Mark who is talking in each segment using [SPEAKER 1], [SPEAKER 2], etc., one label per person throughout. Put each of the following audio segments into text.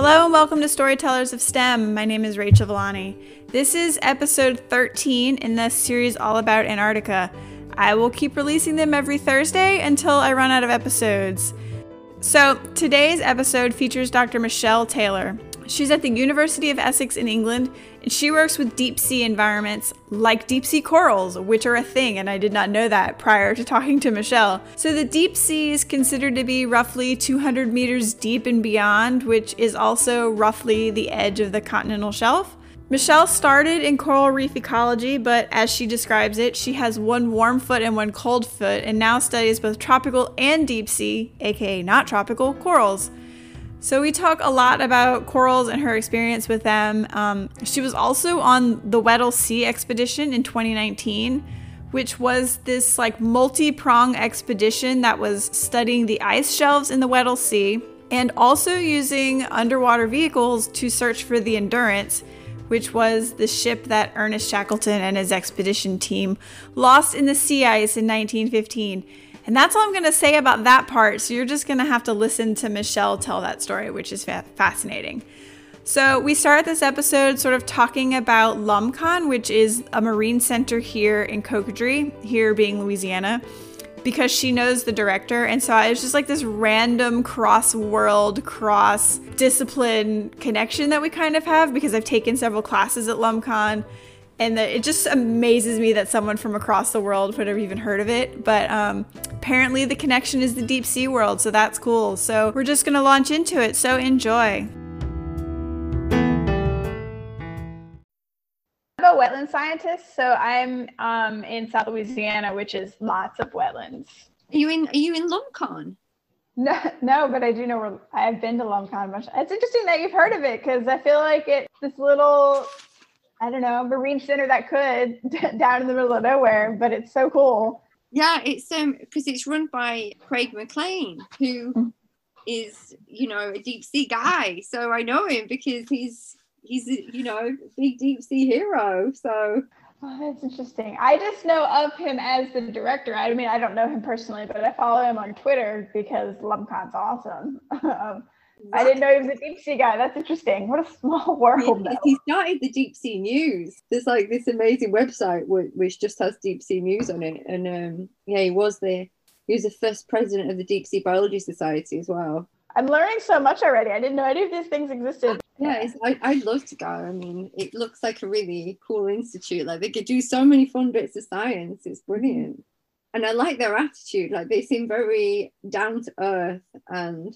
[SPEAKER 1] Hello and welcome to Storytellers of STEM. My name is Rachel Villani. This is episode 13 in the series all about Antarctica. I will keep releasing them every Thursday until I run out of episodes. So, today's episode features Dr. Michelle Taylor. She's at the University of Essex in England, and she works with deep sea environments like deep sea corals, which are a thing, and I did not know that prior to talking to Michelle. So, the deep sea is considered to be roughly 200 meters deep and beyond, which is also roughly the edge of the continental shelf. Michelle started in coral reef ecology, but as she describes it, she has one warm foot and one cold foot, and now studies both tropical and deep sea, aka not tropical, corals. So, we talk a lot about corals and her experience with them. Um, she was also on the Weddell Sea expedition in 2019, which was this like multi prong expedition that was studying the ice shelves in the Weddell Sea and also using underwater vehicles to search for the Endurance, which was the ship that Ernest Shackleton and his expedition team lost in the sea ice in 1915. And that's all I'm going to say about that part. So you're just going to have to listen to Michelle tell that story, which is fa- fascinating. So we start this episode sort of talking about LumCon, which is a marine center here in Cocodrie, here being Louisiana, because she knows the director. And so it's just like this random cross world, cross discipline connection that we kind of have because I've taken several classes at LumCon and that it just amazes me that someone from across the world would have even heard of it. But um, apparently, the connection is the deep sea world, so that's cool. So we're just gonna launch into it. So enjoy.
[SPEAKER 2] I'm a wetland scientist, so I'm um, in South Louisiana, which is lots of wetlands.
[SPEAKER 3] Are you in? Are you in LumCon?
[SPEAKER 2] No, no, but I do know where I've been to LumCon much. It's interesting that you've heard of it because I feel like it's this little I don't know, marine center that could down in the middle of nowhere, but it's so cool.
[SPEAKER 3] Yeah, it's um because it's run by Craig McClain, who mm. you know a deep sea guy. So I know him because he's he's you know a big deep sea hero. So
[SPEAKER 2] oh, that's interesting. I just know of him as the director. I mean, I don't know him personally, but I follow him on Twitter because LumCon's awesome. um, I didn't know he was a deep sea guy. That's interesting. What a small world.
[SPEAKER 3] Yeah, he started the deep sea news. There's like this amazing website which just has deep sea news on it. And um, yeah, he was the he was the first president of the Deep Sea Biology Society as well.
[SPEAKER 2] I'm learning so much already. I didn't know any of these things existed.
[SPEAKER 3] Yeah, I, I'd love to go. I mean, it looks like a really cool institute. Like they could do so many fun bits of science. It's brilliant. And I like their attitude. Like they seem very down to earth and,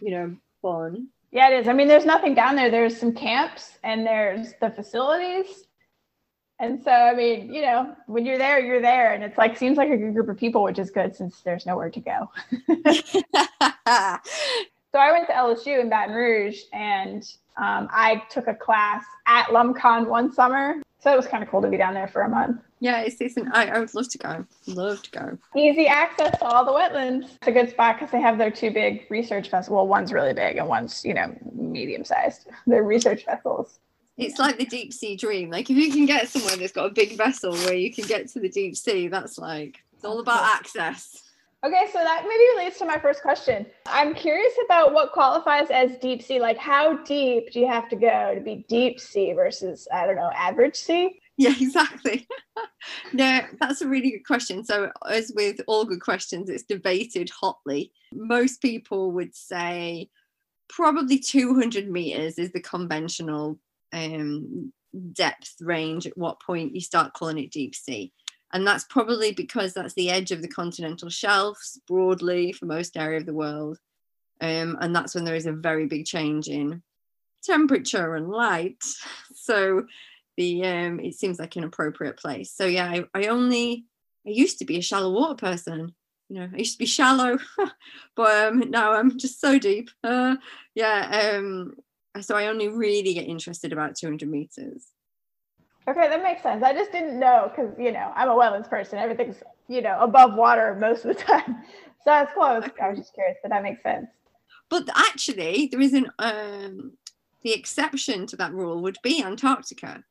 [SPEAKER 3] you know, fun.
[SPEAKER 2] Yeah, it is. I mean, there's nothing down there. There's some camps and there's the facilities. And so, I mean, you know, when you're there, you're there. And it's like, seems like a good group of people, which is good since there's nowhere to go. so I went to LSU in Baton Rouge and um, I took a class at LumCon one summer. So it was kind of cool to be down there for a month.
[SPEAKER 3] Yeah, it's decent. I, I would love to go. Love to go.
[SPEAKER 2] Easy access to all the wetlands. It's a good spot because they have their two big research vessels. Well, one's really big and one's, you know, medium sized. They're research vessels.
[SPEAKER 3] It's like the deep sea dream. Like if you can get somewhere that's got a big vessel where you can get to the deep sea, that's like it's all about access.
[SPEAKER 2] Okay, so that maybe relates to my first question. I'm curious about what qualifies as deep sea. Like, how deep do you have to go to be deep sea versus, I don't know, average sea?
[SPEAKER 3] Yeah, exactly. no, that's a really good question. So, as with all good questions, it's debated hotly. Most people would say probably 200 meters is the conventional um, depth range at what point you start calling it deep sea. And that's probably because that's the edge of the continental shelves broadly for most area of the world. Um, and that's when there is a very big change in temperature and light. So the um, it seems like an appropriate place. So yeah, I, I only I used to be a shallow water person. You know, I used to be shallow, but um, now I'm just so deep. Uh, yeah, um, so I only really get interested about 200 meters.
[SPEAKER 2] Okay, that makes sense. I just didn't know because you know I'm a wetlands person. Everything's you know above water most of the time, so that's close. Okay. I was just curious, but that makes sense.
[SPEAKER 3] But actually, there is an um, the exception to that rule would be Antarctica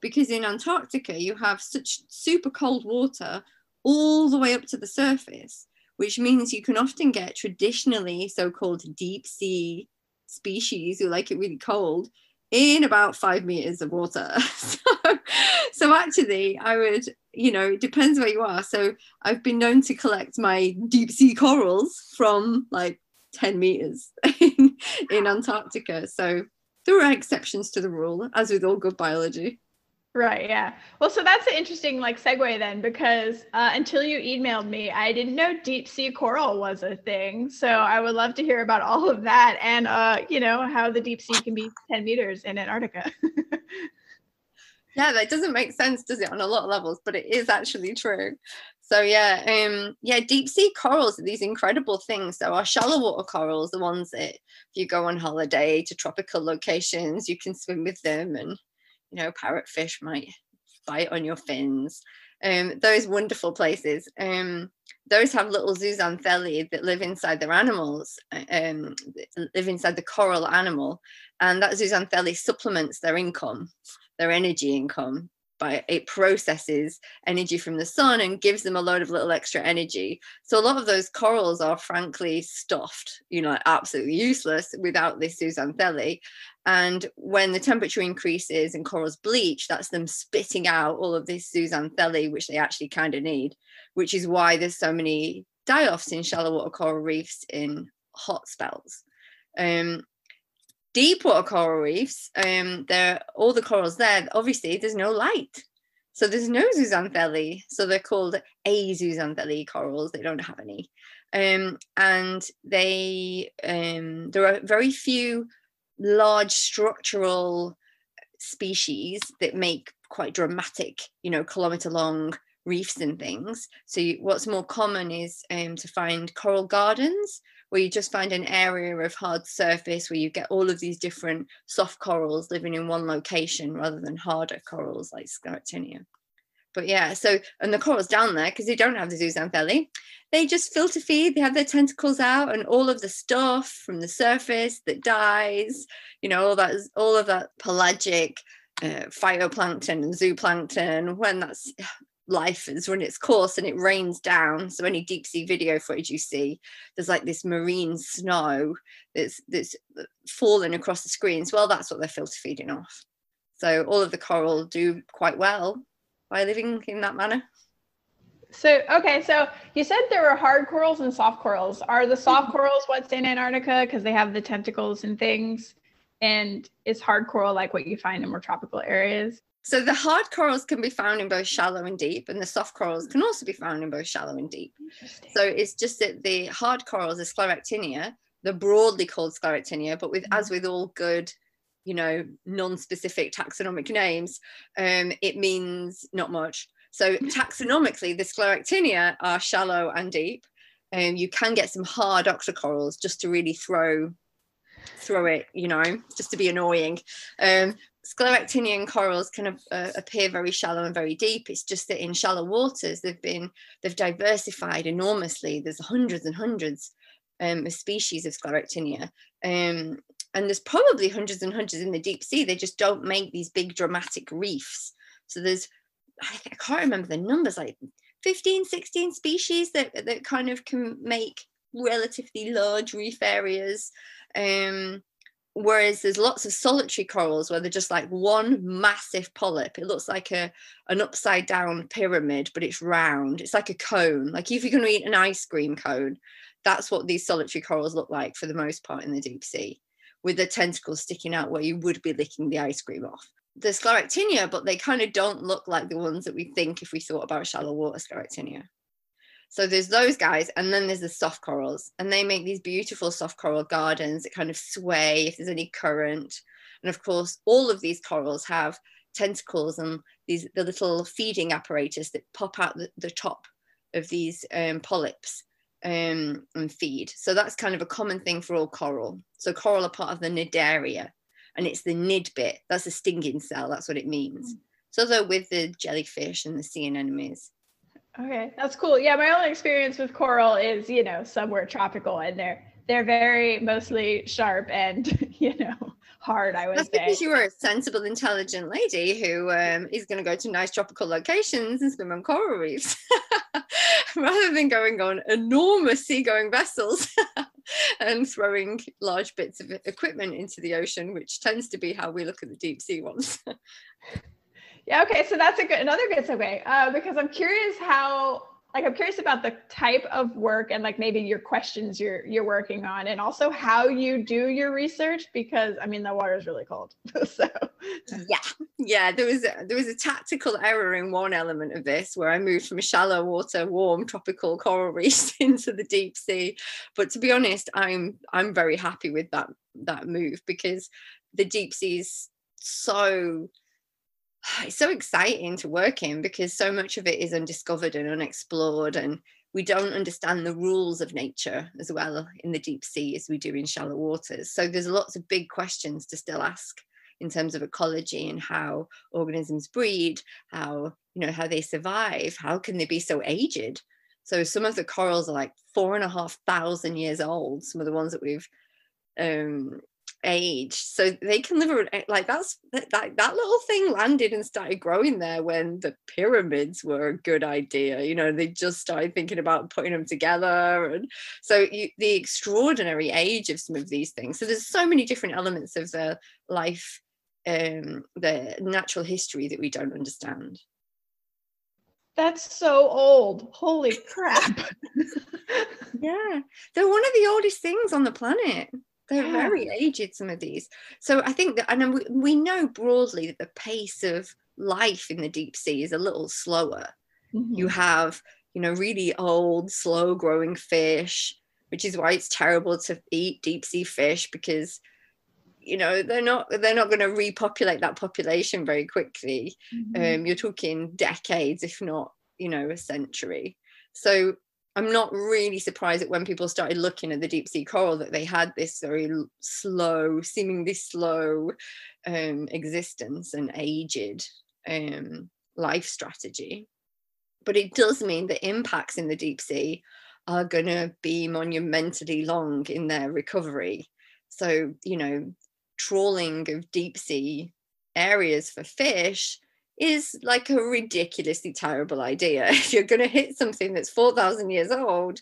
[SPEAKER 3] because in Antarctica you have such super cold water all the way up to the surface, which means you can often get traditionally so called deep sea species who like it really cold in about five meters of water. so, so actually, I would, you know, it depends where you are. So I've been known to collect my deep sea corals from like 10 meters in, in Antarctica. So there are exceptions to the rule, as with all good biology.
[SPEAKER 2] Right. Yeah. Well, so that's an interesting like segue then, because uh, until you emailed me, I didn't know deep sea coral was a thing. So I would love to hear about all of that and, uh, you know, how the deep sea can be 10 meters in Antarctica.
[SPEAKER 3] yeah, that doesn't make sense, does it, on a lot of levels? But it is actually true. So yeah, um, yeah, deep sea corals are these incredible things. So our shallow water corals, the ones that if you go on holiday to tropical locations, you can swim with them and you know, parrotfish might bite on your fins. Um, those wonderful places. Um, those have little zooxanthellae that live inside their animals, um, live inside the coral animal, and that zooxanthellae supplements their income, their energy income by it processes energy from the sun and gives them a load of little extra energy. So a lot of those corals are frankly stuffed, you know, absolutely useless without this zooxanthellae. And when the temperature increases and corals bleach, that's them spitting out all of this zooxanthellae, which they actually kind of need, which is why there's so many die-offs in shallow water coral reefs in hot spells. Um, deep water coral reefs, um, there all the corals there, obviously there's no light. So there's no zooxanthellae. So they're called azooxanthellae corals. They don't have any. Um, and they um, there are very few large structural species that make quite dramatic, you know, kilometer long reefs and things. So you, what's more common is um, to find coral gardens where you just find an area of hard surface where you get all of these different soft corals living in one location rather than harder corals like Scleractinia. But yeah, so and the corals down there because they don't have the zooxanthellae, they just filter feed. They have their tentacles out, and all of the stuff from the surface that dies, you know, all that all of that pelagic uh, phytoplankton and zooplankton. When that's life has run its course and it rains down. So any deep sea video footage you see, there's like this marine snow that's that's falling across the screens. Well, that's what they're filter feeding off. So all of the coral do quite well by living in that manner.
[SPEAKER 2] So okay, so you said there were hard corals and soft corals. Are the soft mm-hmm. corals what's in Antarctica because they have the tentacles and things? And is hard coral like what you find in more tropical areas?
[SPEAKER 3] So the hard corals can be found in both shallow and deep, and the soft corals can also be found in both shallow and deep. So it's just that the hard corals, the scleractinia, they're broadly called scleractinia, but with as mm-hmm. with all good you know non-specific taxonomic names um, it means not much so taxonomically the scleractinia are shallow and deep and um, you can get some hard octocorals just to really throw throw it you know just to be annoying um, scleractinian corals can uh, appear very shallow and very deep. It's just that in shallow waters they've been they've diversified enormously. There's hundreds and hundreds um, of species of scleractinia um, and there's probably hundreds and hundreds in the deep sea. They just don't make these big dramatic reefs. So there's i, I can't remember the numbers like 15 16 species that that kind of can make relatively large reef areas. Um, whereas there's lots of solitary corals where they're just like one massive polyp it looks like a an upside down pyramid but it's round it's like a cone like if you're going to eat an ice cream cone that's what these solitary corals look like for the most part in the deep sea with the tentacles sticking out where you would be licking the ice cream off. The scleractinia, but they kind of don't look like the ones that we think if we thought about shallow water scleractinia. So there's those guys, and then there's the soft corals, and they make these beautiful soft coral gardens that kind of sway if there's any current. And of course, all of these corals have tentacles and these the little feeding apparatus that pop out the, the top of these um, polyps um, and feed. So that's kind of a common thing for all coral. So coral are part of the Cnidaria, and it's the cnid bit. That's a stinging cell. That's what it means. Mm. So though with the jellyfish and the sea anemones.
[SPEAKER 2] Okay, that's cool. Yeah, my only experience with coral is you know somewhere tropical, and they're they're very mostly sharp and you know hard, I would
[SPEAKER 3] That's
[SPEAKER 2] say.
[SPEAKER 3] because you are a sensible, intelligent lady who um, is going to go to nice tropical locations and swim on coral reefs rather than going on enormous seagoing vessels. and throwing large bits of equipment into the ocean, which tends to be how we look at the deep sea ones.
[SPEAKER 2] Yeah, okay, so that's a good another good segue uh, because I'm curious how like I'm curious about the type of work and like maybe your questions you're you're working on and also how you do your research because I mean the water is really cold. so
[SPEAKER 3] yeah. Yeah, there was a, there was a tactical error in one element of this where I moved from shallow water warm tropical coral reefs into the deep sea. But to be honest, I'm I'm very happy with that that move because the deep sea is so it's so exciting to work in because so much of it is undiscovered and unexplored and we don't understand the rules of nature as well in the deep sea as we do in shallow waters. So there's lots of big questions to still ask in terms of ecology and how organisms breed how you know how they survive how can they be so aged? So some of the corals are like four and a half thousand years old some of the ones that we've um, age so they can live eh, like that's that, that little thing landed and started growing there when the pyramids were a good idea you know they just started thinking about putting them together and so you, the extraordinary age of some of these things. So there's so many different elements of the life um the natural history that we don't understand.
[SPEAKER 2] That's so old. Holy crap.
[SPEAKER 3] Yeah. They're one of the oldest things on the planet they're yeah. very aged, some of these. So I think that, and we, we know broadly that the pace of life in the deep sea is a little slower. Mm-hmm. You have, you know, really old, slow growing fish, which is why it's terrible to eat deep sea fish because you know they're not they're not going to repopulate that population very quickly mm-hmm. um, you're talking decades if not you know a century so I'm not really surprised that when people started looking at the deep sea coral that they had this very slow, seemingly slow um, existence and aged um, life strategy. But it does mean that impacts in the deep sea are going to be monumentally long in their recovery. So, you know, trawling of deep sea areas for fish is like a ridiculously terrible idea. If you're going to hit something that's 4,000 years old,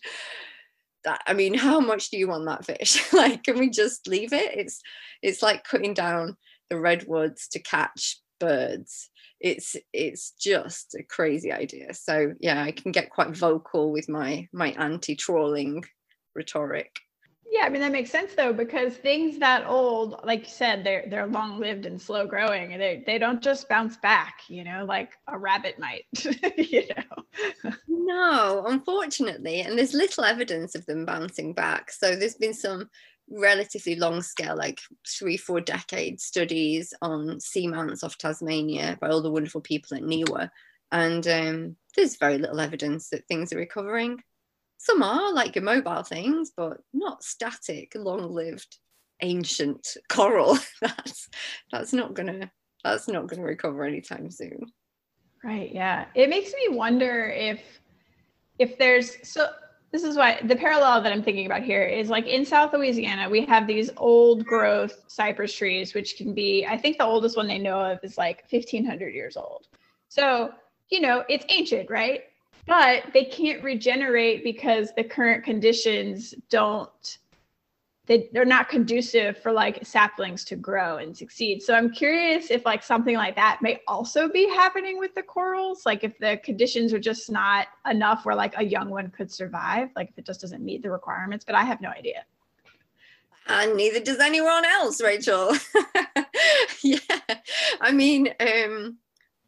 [SPEAKER 3] that I mean, how much do you want that fish? like, can we just leave it? It's it's like cutting down the redwoods to catch birds. It's it's just a crazy idea. So yeah, I can get quite vocal with my my anti-trawling rhetoric.
[SPEAKER 2] Yeah, I mean that makes sense though because things that old, like you said, they're they're long lived and slow growing. and They they don't just bounce back, you know, like a rabbit might, you know.
[SPEAKER 3] no, unfortunately, and there's little evidence of them bouncing back. So there's been some relatively long scale, like three, four decade studies on seamounts off Tasmania by all the wonderful people at NIWA. And um, there's very little evidence that things are recovering some are like immobile things, but not static, long-lived, ancient coral. that's that's not gonna that's not gonna recover anytime soon.
[SPEAKER 2] Right. Yeah. It makes me wonder if if there's so this is why the parallel that I'm thinking about here is like in South Louisiana, we have these old growth cypress trees, which can be, I think the oldest one they know of is like 1500 years old. So, you know, it's ancient, right? But they can't regenerate because the current conditions don't they, they're not conducive for like saplings to grow and succeed. So i'm curious if like something like that may also be happening with the corals like if the conditions are just not enough where like a young one could survive like if it just doesn't meet the requirements but i have no idea.
[SPEAKER 3] And neither does anyone else rachel. Yeah. I mean um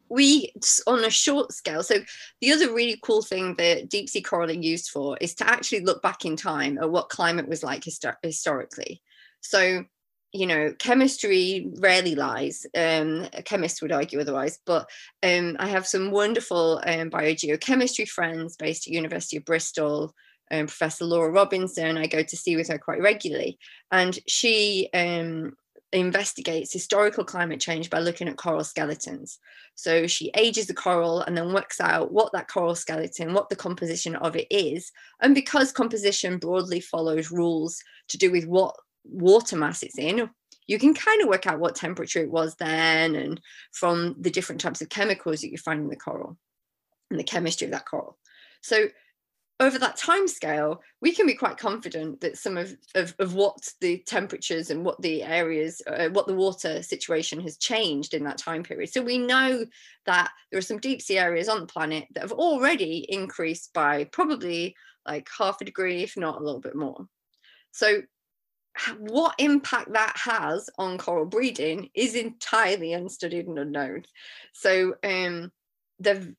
[SPEAKER 3] we on a short scale so the other really cool thing that deep sea coral are used for is to actually look back in time at what climate was like histor- historically. So you know chemistry rarely lies um, a chemist would argue otherwise but um, i have some wonderful um, biogeochemistry friends based at university of bristol um, professor laura robinson i go to sea with her quite regularly. And she um, investigates historical climate change by looking at coral skeletons. So she ages the coral and then works out what that coral skeleton, what the composition of it is. And because composition broadly follows rules to do with what water mass it's in, you can kind of work out what temperature it was then and from the different types of chemicals that you find in the coral and the chemistry of that coral. So over that time scale, we can be quite confident that some of, of, of what the temperatures and what the areas, uh, what the water situation has changed in that time period. So we know that there are some deep sea areas on the planet that have already increased by probably like half a degree, if not a little bit more. So what impact that has on coral breeding is entirely unstudied and unknown. So um, the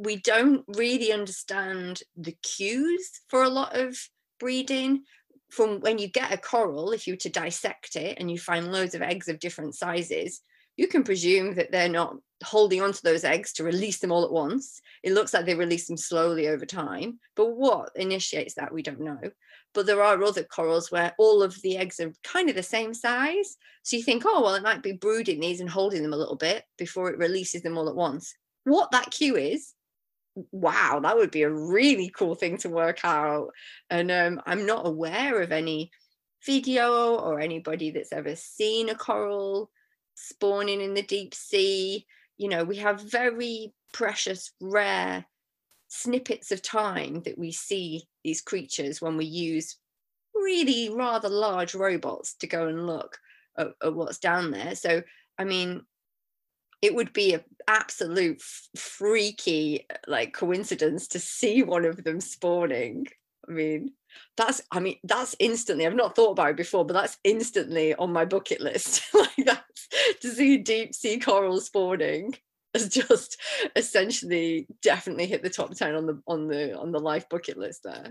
[SPEAKER 3] we don't really understand the cues for a lot of breeding. From when you get a coral if you were to dissect it and you find loads of eggs of different sizes you can presume that they're not holding onto those eggs to release them all at once. It looks like they release them slowly over time but what initiates that we don't know. But there are other corals where all of the eggs are kind of the same size. So you think oh well it might be brooding these and holding them a little bit before it releases them all at once. What that cue is wow, that would be a really cool thing to work out. And um, I'm not aware of any video or anybody that's ever seen a coral spawning in the deep sea. You know, we have very precious, rare snippets of time that we see these creatures when we use really rather large robots to go and look at, at what's down there. So, I mean, it would be an absolute freaky like coincidence to see one of them spawning. I mean that's i mean that's instantly i've not thought about it before but that's instantly on my bucket list. Like that's to see deep sea coral spawning has just essentially definitely hit the top 10 on the on the on the life bucket list there.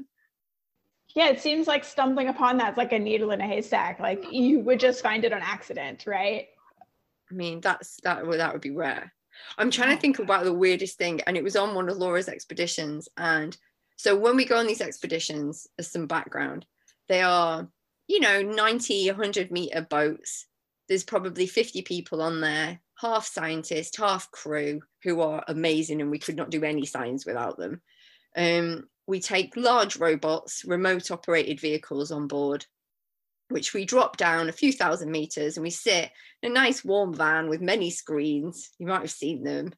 [SPEAKER 2] Yeah it seems like stumbling upon that's like a needle in a haystack. Like you would just find it on accident right
[SPEAKER 3] I mean, that's that would that would be rare. I'm trying to think about the weirdest thing, and it was on one of Laura's expeditions. And so when we go on these expeditions, as some background, they are, you know, 90, 100 meter boats. There's probably 50 people on there, half scientists, half crew, who are amazing, and we could not do any science without them. Um, we take large robots, remote operated vehicles on board, which we drop down a few thousand meters and we sit in a nice warm van with many screens. You might have seen them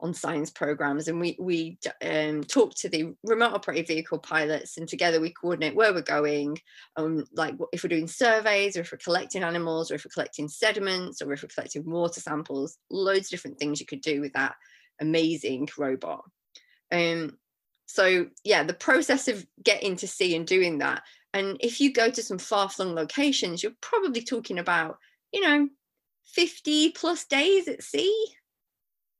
[SPEAKER 3] on science programs and we we um, talk to the remote operated vehicle pilots and together we coordinate where we're going um, like if we're doing surveys or if we're collecting animals or if we're collecting sediments or if we're collecting water samples loads of different things you could do with that amazing robot um so yeah the process of getting to sea and doing that and if you go to some far flung locations, you're probably talking about, you know, 50 plus days at sea.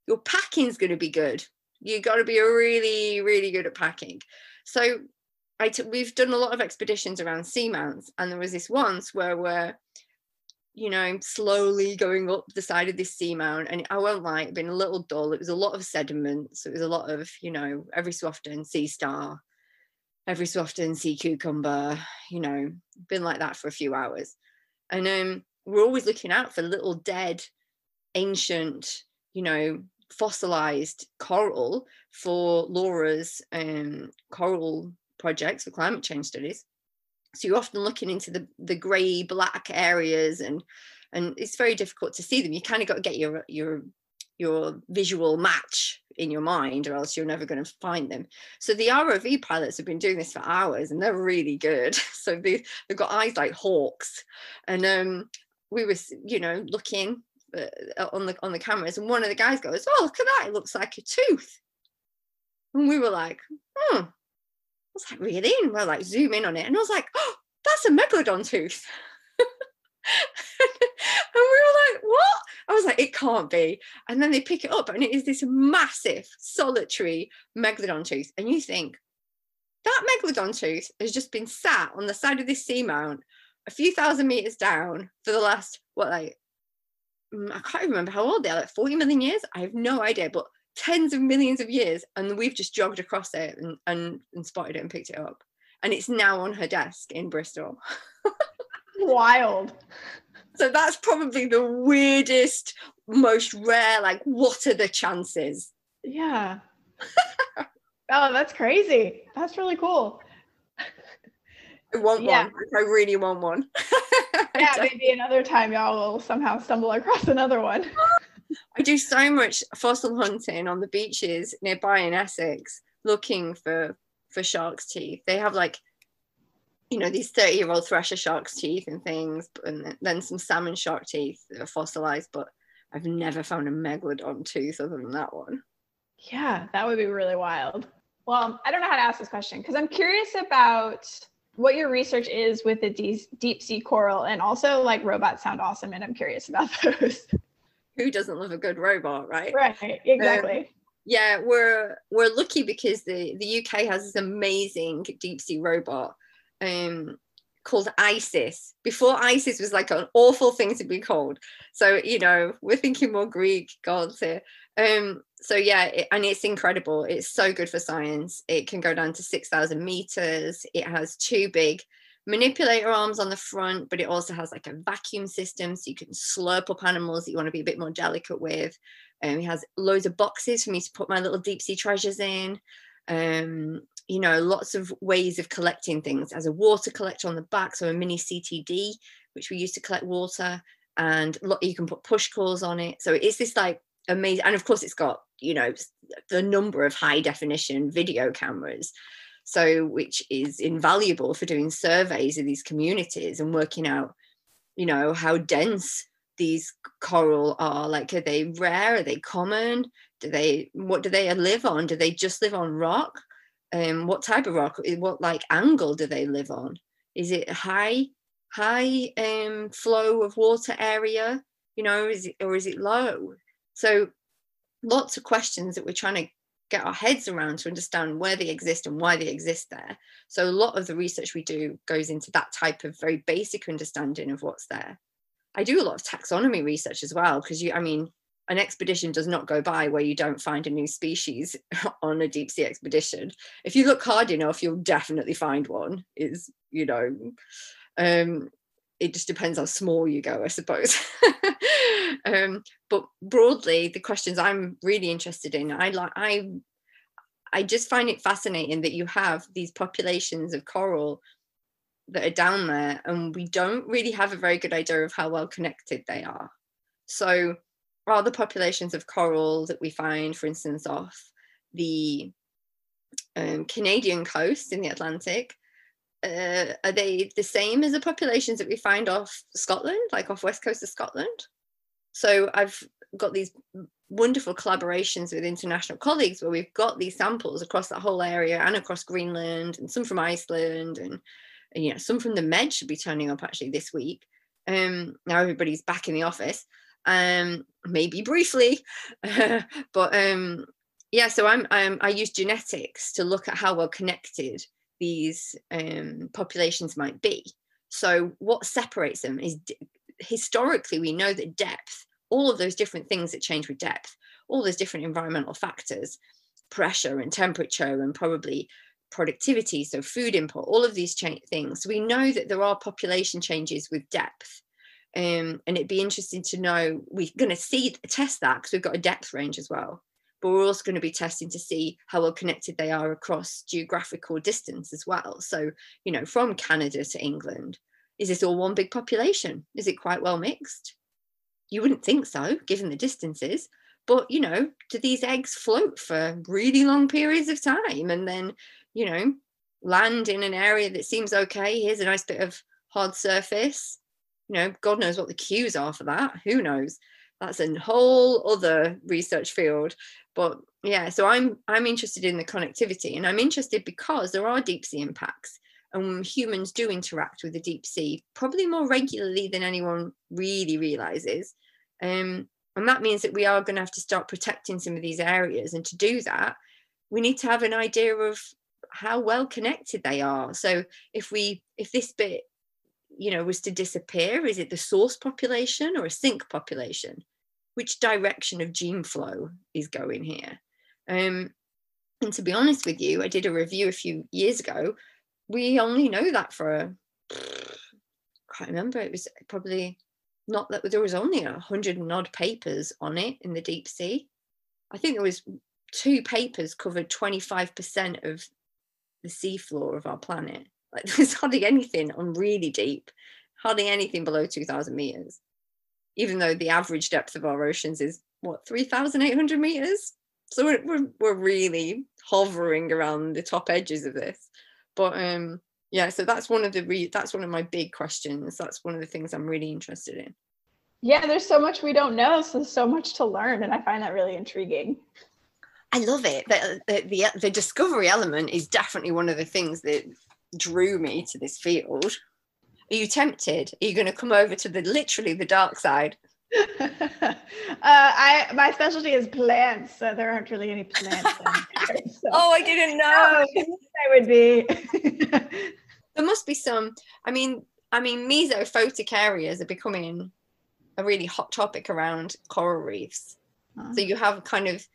[SPEAKER 3] Your packing's going to be good. You've got to be really, really good at packing. So I t- we've done a lot of expeditions around seamounts, and there was this once where we're, you know, slowly going up the side of this seamount, and I won't lie, it had been a little dull. It was a lot of sediment, so it was a lot of, you know, every so often sea star, every so often sea cucumber, you know, been like that for a few hours. And um, we're always looking out for little dead, ancient, you know, fossilized coral for Laura's um, coral projects for climate change studies. So you're often looking into the the grey black areas and and it's very difficult to see them. You kind of got to get your your your visual match in your mind or else you're never going to find them. So the rov pilots have been doing this for hours and they're really good. So they, they've got eyes like hawks. And um we were you know looking uh, on the on the cameras and one of the guys goes oh look at that. It looks like a tooth. And we were like hmm I was like really? And we're like zoom in on it. And I was like oh that's a megalodon tooth and we were like, what? I was like, it can't be. And then they pick it up, and it is this massive, solitary megalodon tooth. And you think, that megalodon tooth has just been sat on the side of this seamount a few thousand meters down for the last, what, like, mm, I can't remember how old they are, like 40 million years? I have no idea, but tens of millions of years. And we've just jogged across it and, and, and spotted it and picked it up. And it's now on her desk in Bristol.
[SPEAKER 2] Wild.
[SPEAKER 3] So that's probably the weirdest, most rare, like, what are the chances?
[SPEAKER 2] Yeah. oh, that's crazy. That's really cool.
[SPEAKER 3] I want yeah. one. I really want one.
[SPEAKER 2] yeah, maybe another time y'all will somehow stumble across another one.
[SPEAKER 3] I do so much fossil hunting on the beaches nearby in Essex, looking for for shark's teeth. They have like, you know, these 30 year old thresher shark's teeth and things, and then some salmon shark teeth that are fossilized, but I've never found a megalodon tooth other than that one.
[SPEAKER 2] Yeah, that would be really wild. Well, I don't know how to ask this question because I'm curious about what your research is with the deep, deep sea coral and also like robots sound awesome and I'm curious about those.
[SPEAKER 3] Who doesn't love a good robot, right?
[SPEAKER 2] Right, exactly. Um,
[SPEAKER 3] yeah, we're we're lucky because the the UK has this amazing deep sea robot um called ISIS. Before ISIS was like an awful thing to be called. So, you know, we're thinking more Greek gods here. Um, so yeah, it, and it's incredible. It's so good for science. It can go down to 6,000 meters. It has two big manipulator arms on the front, but it also has like a vacuum system so you can slurp up animals that you want to be a bit more delicate with. Um, it has loads of boxes for me to put my little deep sea treasures in. Um, you know, lots of ways of collecting things. As a water collector on the back, so a mini CTD, which we use to collect water, and you can put push cores on it. So it's this like amazing, and of course, it's got you know the number of high definition video cameras, so which is invaluable for doing surveys of these communities and working out, you know, how dense these coral are. Like, are they rare? Are they common? Do they what do they live on? Do they just live on rock? Um, what type of rock what like angle do they live on? Is it high high um, flow of water area you know is it or is it low? So lots of questions that we're trying to get our heads around to understand where they exist and why they exist there. So a lot of the research we do goes into that type of very basic understanding of what's there. I do a lot of taxonomy research as well because you i mean an expedition does not go by where you don't find a new species on a deep sea expedition. If you look hard enough, you'll definitely find one. Is you know, um, it just depends how small you go, I suppose. um, but broadly, the questions I'm really interested in, I like I I just find it fascinating that you have these populations of coral that are down there, and we don't really have a very good idea of how well connected they are. So are the populations of coral that we find, for instance, off the um, Canadian coast in the Atlantic, uh, are they the same as the populations that we find off Scotland, like off west coast of Scotland? So I've got these wonderful collaborations with international colleagues where we've got these samples across that whole area and across Greenland and some from Iceland and, and you know some from the Med should be turning up actually this week. Um, now everybody's back in the office um, maybe briefly, but um, yeah. So I'm, I'm I use genetics to look at how well connected these um, populations might be. So what separates them is historically we know that depth, all of those different things that change with depth, all those different environmental factors, pressure and temperature and probably productivity, so food input, all of these cha- things. We know that there are population changes with depth. Um, and it'd be interesting to know we're going to see test that because we've got a depth range as well. But we're also going to be testing to see how well connected they are across geographical distance as well. So you know from canada to england is this all one big population? Is it quite well mixed? You wouldn't think so given the distances. But you know do these eggs float for really long periods of time? And then you know land in an area that seems okay here's a nice bit of hard surface you know god knows what the cues are for that. Who knows? That's a whole other research field. But yeah so i'm i'm interested in the connectivity and i'm interested because there are deep sea impacts and humans do interact with the deep sea probably more regularly than anyone really realizes. Um, and that means that we are going to have to start protecting some of these areas and to do that we need to have an idea of how well connected they are. So if we if this bit you know was to disappear? Is it the source population or a sink population? Which direction of gene flow is going here? Um, and to be honest with you i did a review a few years ago. We only know that for a I can't remember. It was probably not that there was only a hundred and odd papers on it in the deep sea. I think there was two papers covered 25% of the seafloor of our planet like there's hardly anything on really deep, hardly anything below 2,000 meters, even though the average depth of our oceans is what 3,800 meters. So we're, we're, we're really hovering around the top edges of this. But um, yeah, so that's one of the re- that's one of my big questions. That's one of the things I'm really interested in.
[SPEAKER 2] Yeah, there's so much we don't know, so so much to learn, and I find that really intriguing.
[SPEAKER 3] I love it. The, the, the, the discovery element is definitely one of the things that drew me to this field. Are you tempted? Are you going to come over to the literally the dark side?
[SPEAKER 2] uh, I my specialty is plants, so there aren't really any plants.
[SPEAKER 3] There, so. Oh, I didn't know.
[SPEAKER 2] I would be.
[SPEAKER 3] there must be some. I mean, I mean, mesophotic areas are becoming a really hot topic around coral reefs. Oh. So you have kind of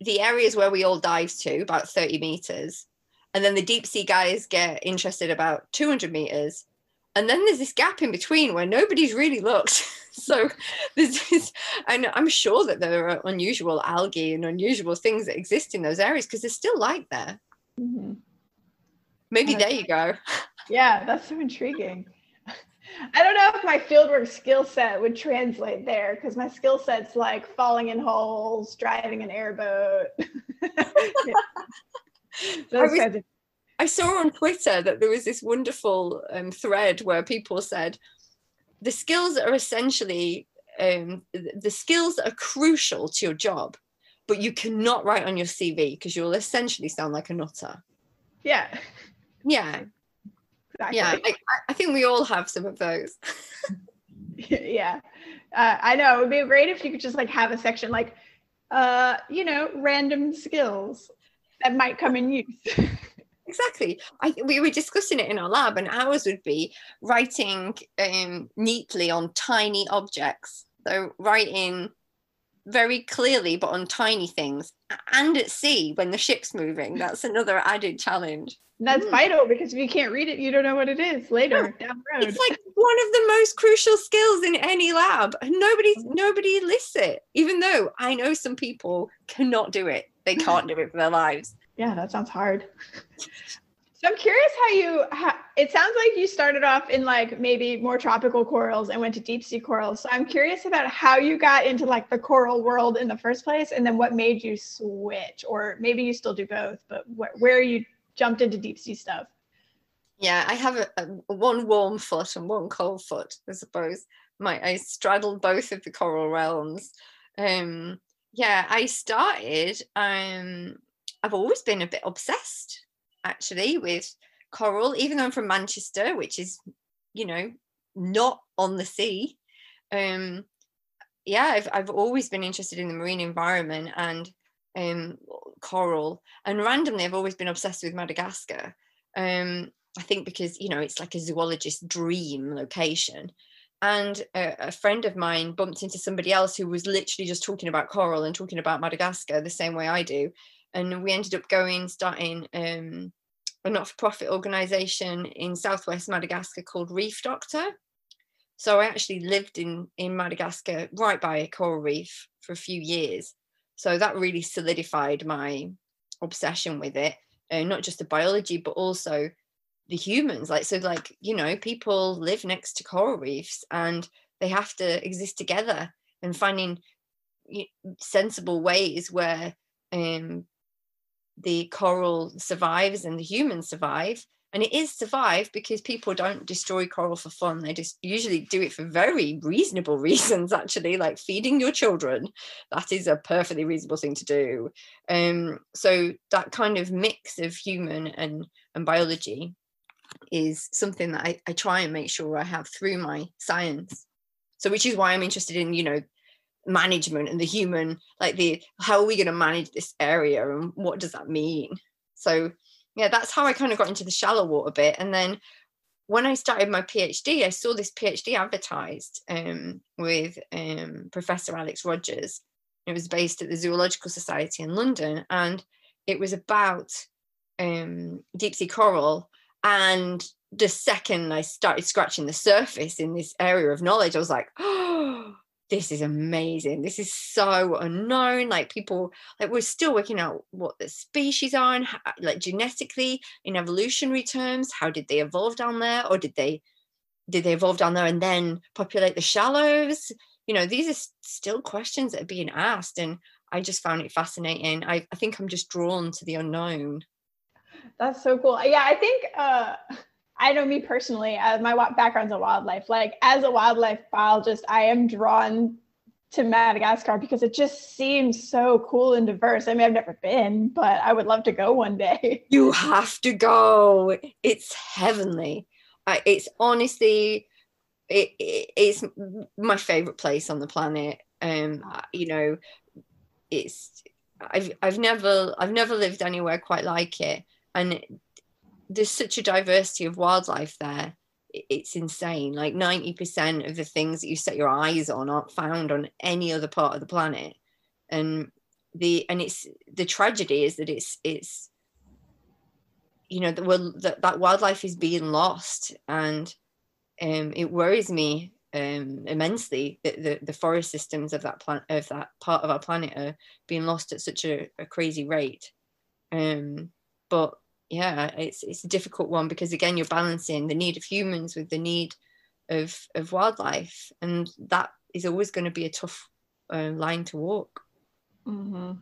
[SPEAKER 3] the areas where we all dive to, about 30 meters, and then the deep sea guys get interested about 200 meters, and then there's this gap in between where nobody's really looked. so there's this, and I'm sure that there are unusual algae and unusual things that exist in those areas because there's still light there. Mm-hmm. Maybe there you go.
[SPEAKER 2] Yeah, that's so intriguing. I don't know if my fieldwork skill set would translate there because my skill set's like falling in holes, driving an airboat.
[SPEAKER 3] Those was, of I saw on Twitter that there was this wonderful um, thread where people said the skills are essentially um, the skills that are crucial to your job, but you cannot write on your CV because you'll essentially sound like a nutter.
[SPEAKER 2] Yeah.
[SPEAKER 3] Yeah. Exactly. Yeah. I, I think we all have some of those.
[SPEAKER 2] yeah. Uh, I know. It would be great if you could just like have a section like, uh, you know, random skills that might come in use.
[SPEAKER 3] exactly. I, we were discussing it in our lab and ours would be writing um, neatly on tiny objects. So writing very clearly but on tiny things. And at sea when the ship's moving. That's another added challenge.
[SPEAKER 2] That's mm. vital because if you can't read it you don't know what it is later down the road.
[SPEAKER 3] it's like one of the most crucial skills in any lab. Nobody nobody lists it even though i know some people cannot do it they can't do it for their lives
[SPEAKER 2] yeah, that sounds hard. So I'm curious how you. How, it sounds like you started off in like maybe more tropical corals and went to deep sea corals. So I'm curious about how you got into like the coral world in the first place, and then what made you switch, or maybe you still do both, but wh- where you jumped into deep sea stuff.
[SPEAKER 3] Yeah, I have a, a, one warm foot and one cold foot, I suppose. My I straddled both of the coral realms. Um, yeah, I started um I've always been a bit obsessed actually with coral, even though I'm from Manchester, which is, you know, not on the sea. Um, yeah, I've I've always been interested in the marine environment and um, coral, and randomly I've always been obsessed with Madagascar. Um, I think because you know it's like a zoologist dream location. And a, a, friend of mine bumped into somebody else who was literally just talking about coral and talking about Madagascar the same way I do. And we ended up going starting um, a not-for-profit organization in southwest madagascar called reef doctor. So i actually lived in in madagascar right by a coral reef for a few years. So that really solidified my obsession with it. Uh, not just the biology but also the humans like so like you know people live next to coral reefs and they have to exist together and finding sensible ways where um, the coral survives and the humans survive. And it is survive because people don't destroy coral for fun. They just usually do it for very reasonable reasons actually like feeding your children. That is a perfectly reasonable thing to do. Um, so that kind of mix of human and and biology is something that I, I try and make sure i have through my science. So which is why i'm interested in you know management and the human like the how are we going to manage this area and what does that mean? So yeah that's how i kind of got into the shallow water bit. And then when i started my phd i saw this phd advertised um, with um, professor alex rogers. It was based at the zoological society in london and it was about um, deep sea coral and the second i started scratching the surface in this area of knowledge i was like oh this is amazing. This is so unknown. Like people, like we're still working out what the species are and how, like genetically in evolutionary terms, how did they evolve down there, or did they did they evolve down there and then populate the shallows? You know, these are still questions that are being asked, and I just found it fascinating. I, I think I'm just drawn to the unknown.
[SPEAKER 2] That's so cool. Yeah, I think uh, I know me personally. Uh, my background's in wildlife. Like as a wildlife biologist, I am drawn to Madagascar because it just seems so cool and diverse. I mean, I've never been, but I would love to go one day.
[SPEAKER 3] You have to go. It's heavenly. It's honestly, it, it, it's my favorite place on the planet. Um, you know, it's I've I've never I've never lived anywhere quite like it, and there's such a diversity of wildlife there. It's insane. Like 90% of the things that you set your eyes on aren't found on any other part of the planet. And the and it's the tragedy is that it's it's you know that that, that wildlife is being lost. And um it worries me um immensely that the, the forest systems of that planet of that part of our planet are being lost at such a, a crazy rate. Um but yeah it's it's a difficult one because again you're balancing the need of humans with the need of of wildlife and that is always going to be a tough uh, line to walk
[SPEAKER 2] mm-hmm.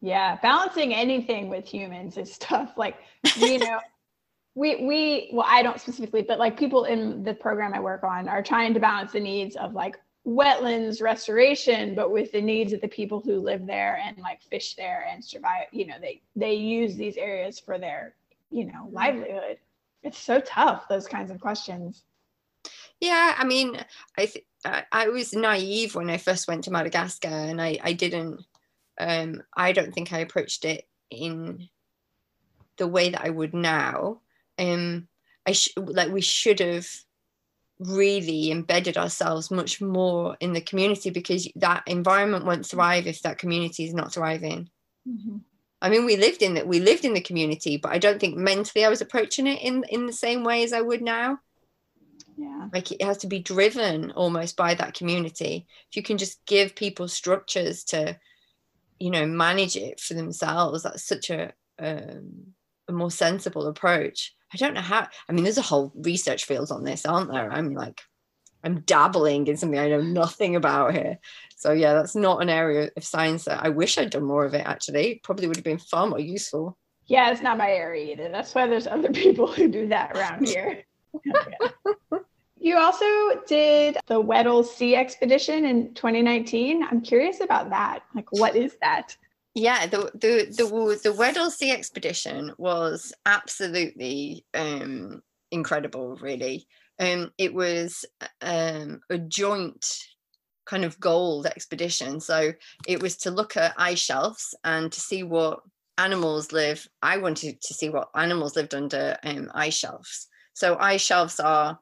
[SPEAKER 2] yeah balancing anything with humans is tough like you know we we well i don't specifically but like people in the program i work on are trying to balance the needs of like wetlands restoration but with the needs of the people who live there and like fish there and survive you know they they use these areas for their you know livelihood. It's so tough those kinds of questions.
[SPEAKER 3] Yeah i mean i th- I, was naive when i first went to madagascar and i i didn't um i don't think i approached it in the way that i would now. Um i sh- like we should have really embedded ourselves much more in the community because that environment won't thrive if that community is not thriving. Mm-hmm. I mean, we lived in that. We lived in the community, but I don't think mentally I was approaching it in in the same way as I would now.
[SPEAKER 2] Yeah,
[SPEAKER 3] like it has to be driven almost by that community. If you can just give people structures to, you know, manage it for themselves, that's such a um, a more sensible approach. I don't know how. I mean, there's a whole research field on this, aren't there? I'm like, I'm dabbling in something I know nothing about here. So yeah, that's not an area of science that I wish I'd done more of it. Actually, probably would have been far more useful.
[SPEAKER 2] Yeah, it's not my area either. That's why there's other people who do that around here. You also did the Weddell Sea expedition in 2019. I'm curious about that. Like, what is that?
[SPEAKER 3] Yeah the the the, the Weddell Sea expedition was absolutely um incredible really. Um it was um a joint kind of gold expedition. So it was to look at ice shelves and to see what animals live i wanted to see what animals lived under um, ice shelves. So ice shelves are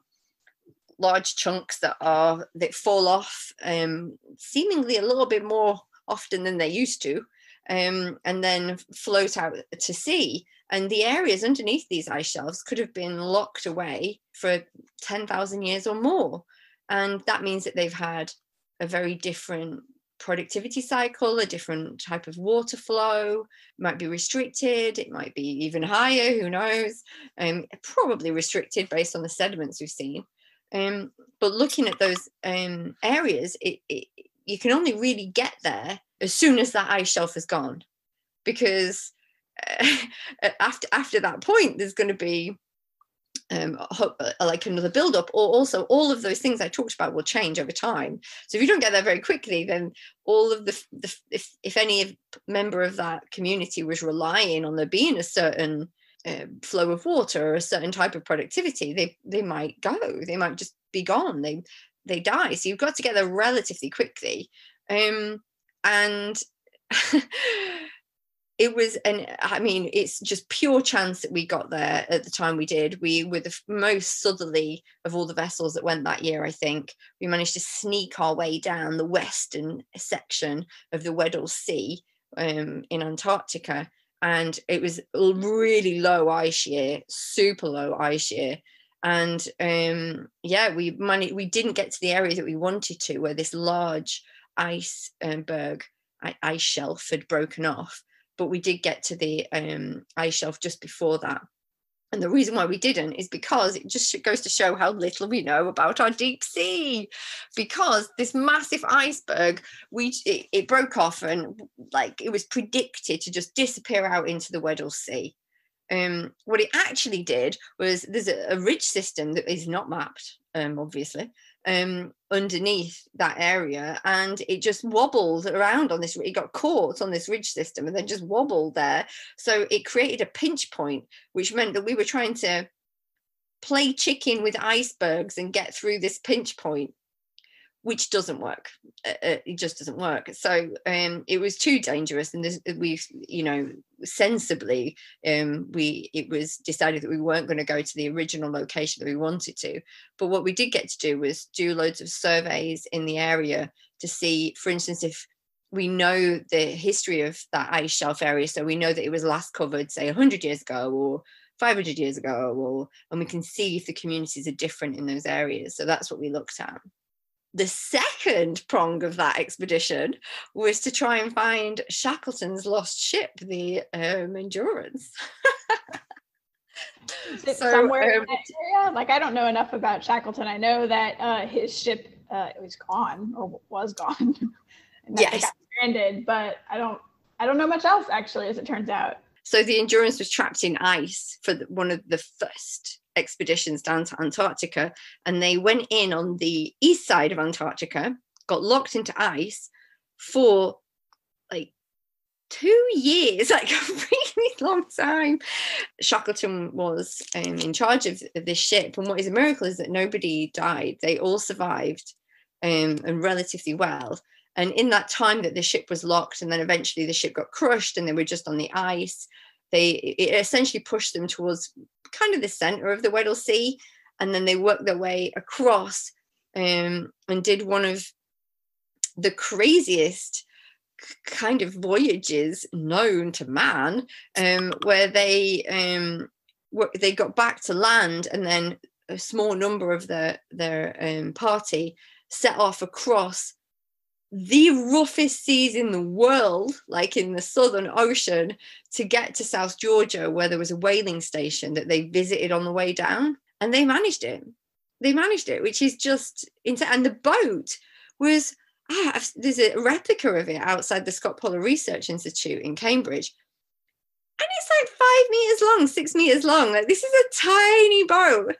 [SPEAKER 3] large chunks that are that fall off um, seemingly a little bit more often than they used to um, and then float out to sea. And the areas underneath these ice shelves could have been locked away for 10,000 years or more. And that means that they've had a very different productivity cycle, a different type of water flow, might be restricted, it might be even higher, who knows? Um, probably restricted based on the sediments we've seen. Um, but looking at those um, areas, it, it, you can only really get there as soon as that ice shelf is gone. Because uh, after after that point there's going to be um, like another build up or also all of those things i talked about will change over time. So if you don't get there very quickly then all of the, the if, if any member of that community was relying on there being a certain uh, flow of water or a certain type of productivity they they might go. They might just be gone. They they die. So you've got to get there relatively quickly. Um and it was and i mean it's just pure chance that we got there at the time we did. We were the most southerly of all the vessels that went that year i think. We managed to sneak our way down the western section of the weddell sea um, in antarctica. And it was really low ice year super low ice year. And um, yeah we managed we didn't get to the area that we wanted to where this large iceberg um, ice shelf had broken off, but we did get to the um, ice shelf just before that. And the reason why we didn't is because it just goes to show how little we know about our deep sea. Because this massive iceberg, we it, it broke off and like it was predicted to just disappear out into the Weddell Sea. Um, what it actually did was there's a, a ridge system that is not mapped, um, obviously, um, underneath that area and it just wobbled around on this it got caught on this ridge system and then just wobbled there. So it created a pinch point which meant that we were trying to play chicken with icebergs and get through this pinch point which doesn't work. Uh, uh, it just doesn't work. So um, it was too dangerous, and this, we, you know, sensibly, um, we it was decided that we weren't going to go to the original location that we wanted to. But what we did get to do was do loads of surveys in the area to see, for instance, if we know the history of that ice shelf area, so we know that it was last covered, say, 100 years ago or 500 years ago, or and we can see if the communities are different in those areas. So that's what we looked at the second prong of that expedition was to try and find Shackleton's lost ship, the um, Endurance.
[SPEAKER 2] so, somewhere um, in that area? Like I don't know enough about Shackleton. I know that uh, his ship uh, was gone or was gone.
[SPEAKER 3] yes, got
[SPEAKER 2] stranded. But I don't. I don't know much else actually, as it turns out.
[SPEAKER 3] So the Endurance was trapped in ice for the, one of the first expeditions down to Antarctica, and they went in on the east side of Antarctica, got locked into ice for like two years, like a really long time. Shackleton was um, in charge of, this ship, and what is a miracle is that nobody died. They all survived um, and relatively well. And in that time that the ship was locked, and then eventually the ship got crushed, and they were just on the ice. They it essentially pushed them towards kind of the center of the Weddell Sea, and then they worked their way across um, and did one of the craziest kind of voyages known to man, um, where they um, they got back to land, and then a small number of their their um, party set off across the roughest seas in the world, like in the Southern Ocean, to get to South Georgia, where there was a whaling station that they visited on the way down. And they managed it. They managed it, which is just insane. And the boat was, ah, there's a replica of it outside the Scott Polar Research Institute in Cambridge. And it's like five meters long, six meters long. Like this is a tiny boat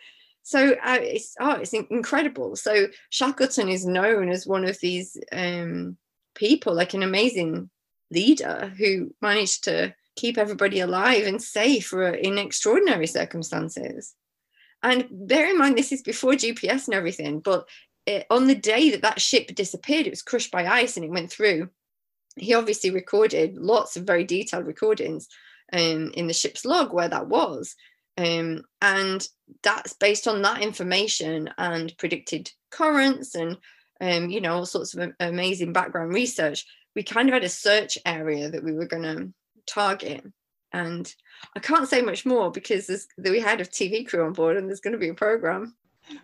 [SPEAKER 3] so uh, it's oh it's incredible. So shackleton is known as one of these um, people like an amazing leader who managed to keep everybody alive and safe for, in extraordinary circumstances. And bear in mind this is before gps and everything but it, on the day that that ship disappeared it was crushed by ice and it went through. He obviously recorded lots of very detailed recordings um, in the ship's log where that was um, and that's based on that information and predicted currents and um, you know all sorts of amazing background research we kind of had a search area that we were going to target. And i can't say much more because we had a tv crew on board and there's going to be a program.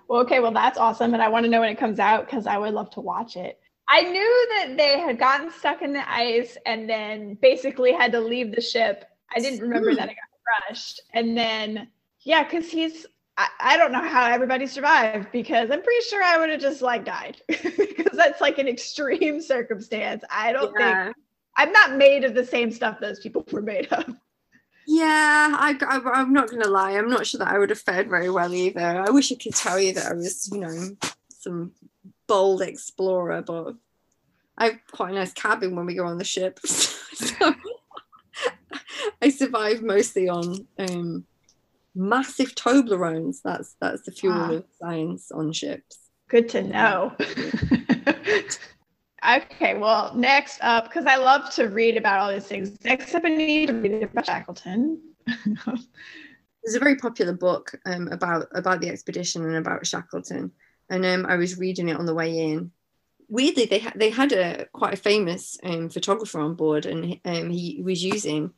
[SPEAKER 2] Well okay well that's awesome and i want to know when it comes out because i would love to watch it. I knew that they had gotten stuck in the ice and then basically had to leave the ship. I didn't remember mm. that it got crushed. And then, yeah, because he's, I, I, don't know how everybody survived because I'm pretty sure I would have just like died because that's like an extreme circumstance. I don't yeah. think I'm not made of the same stuff those people were made of.
[SPEAKER 3] Yeah, I, I, am not gonna lie. I'm not sure that I would have fared very well either. I wish I could tell you that I was, you know, some bold explorer, but I have quite a nice cabin when we go on the ship. so I survive mostly on um, massive Toblerones. That's that's the fuel ah. of science on ships.
[SPEAKER 2] Good to know. okay, well, next up, because I love to read about all these things. Next up, I need to read about Shackleton.
[SPEAKER 3] There's a very popular book um, about about the expedition and about Shackleton, and um, I was reading it on the way in. Weirdly, they had they had a quite a famous um, photographer on board, and um, he was using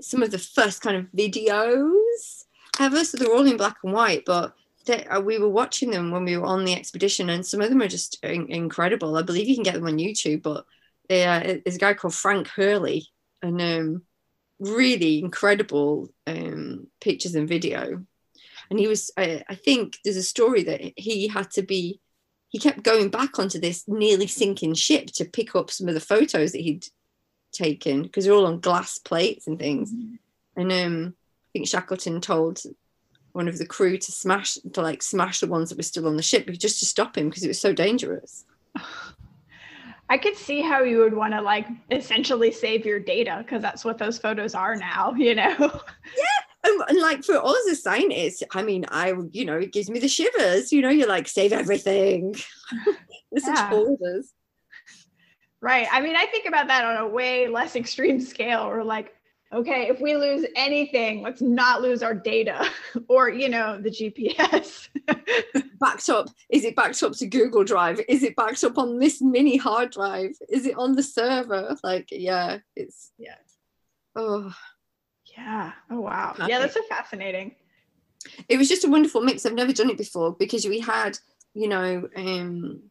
[SPEAKER 3] some of the first kind of videos ever. So they're all in black and white, but they, uh, we were watching them when we were on the expedition, and some of them are just in- incredible. I believe you can get them on YouTube, but uh, there's a guy called Frank Hurley, and um, really incredible um, pictures and video. And he was, I, I think there's a story that he had to be, he kept going back onto this nearly sinking ship to pick up some of the photos that he'd taken because they're all on glass plates and things. Mm-hmm. And um, I think Shackleton told one of the crew to smash, to like smash the ones that were still on the ship just to stop him because it was so dangerous.
[SPEAKER 2] I could see how you would want to like essentially save your data because that's what those photos are now, you know?
[SPEAKER 3] Yeah. And, and, like for us as scientists, I mean, I, you know, it gives me the shivers, you know, you're like, save everything. There's yeah. such orders.
[SPEAKER 2] Right. I mean, I think about that on a way less extreme scale or like, okay, if we lose anything, let's not lose our data or, you know, the GPS.
[SPEAKER 3] backed up? Is it backed up to Google Drive? Is it backed up on this mini hard drive? Is it on the server? Like, yeah, it's,
[SPEAKER 2] yeah.
[SPEAKER 3] Oh,
[SPEAKER 2] yeah. Oh, wow. Yeah, that's so fascinating.
[SPEAKER 3] It was just a wonderful mix. I've never done it before because we had, you know, um,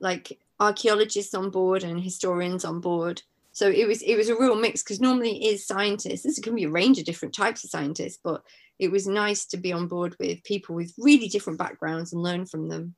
[SPEAKER 3] like archaeologists on board and historians on board. So it was it was a real mix because normally it is scientists. This can be a range of different types of scientists but it was nice to be on board with people with really different backgrounds and learn from them.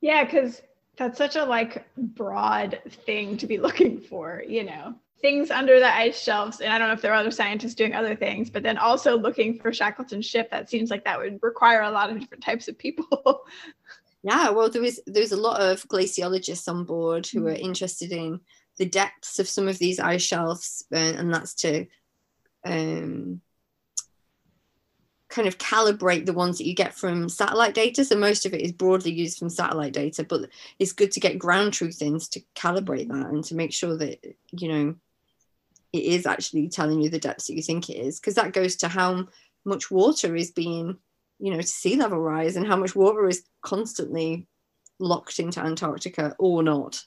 [SPEAKER 2] Yeah because that's such a like broad thing to be looking for you know? Things under the ice shelves and i don't know if there are other scientists doing other things but then also looking for shackleton's ship that seems like that would require a lot of different types of people
[SPEAKER 3] yeah well there was there was a lot of glaciologists on board who were mm. interested in the depths of some of these ice shelves, uh, and that's to um, kind of calibrate the ones that you get from satellite data. So most of it is broadly used from satellite data, but it's good to get ground truth things to calibrate that and to make sure that you know it is actually telling you the depths that you think it is, because that goes to how much water is being, you know, to sea level rise and how much water is constantly locked into Antarctica or not.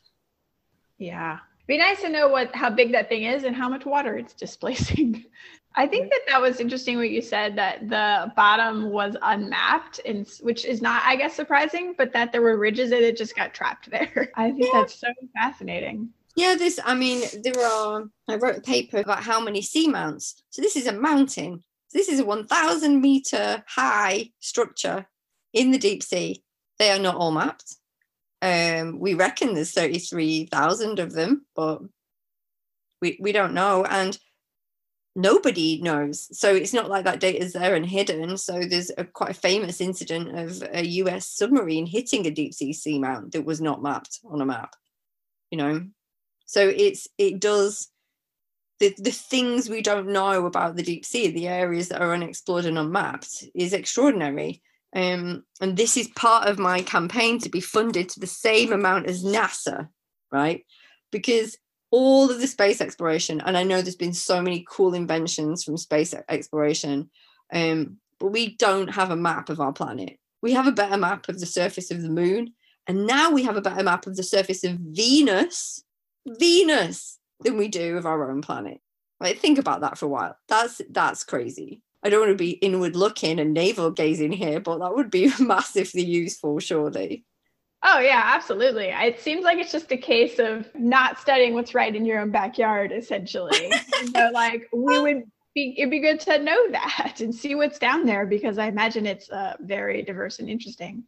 [SPEAKER 2] Yeah, be nice to know what how big that thing is and how much water it's displacing. I think that that was interesting what you said that the bottom was unmapped, and which is not, I guess, surprising, but that there were ridges and it just got trapped there. I think yeah. that's so fascinating.
[SPEAKER 3] Yeah, this. I mean, there are. I wrote a paper about how many seamounts. So this is a mountain. This is a 1,000 meter high structure in the deep sea. They are not all mapped. Um, we reckon there's 33,000 of them, but we, we don't know. And nobody knows. So it's not like that data is there and hidden. So there's a quite a famous incident of a US submarine hitting a deep sea seamount that was not mapped on a map, you know. So it's it does the, the things we don't know about the deep sea, the areas that are unexplored and unmapped, is extraordinary. Um, and this is part of my campaign to be funded to the same amount as NASA, right? Because all of the space exploration, and I know there's been so many cool inventions from space exploration, um, but we don't have a map of our planet. We have a better map of the surface of the moon, and now we have a better map of the surface of Venus, Venus, than we do of our own planet. Right? Think about that for a while. That's that's crazy. I don't want to be inward looking and navel gazing here, but that would be massively useful, surely.
[SPEAKER 2] Oh, yeah, absolutely. It seems like it's just a case of not studying what's right in your own backyard, essentially. you know, like we would be, it'd be good to know that and see what's down there because I imagine it's uh, very diverse and interesting.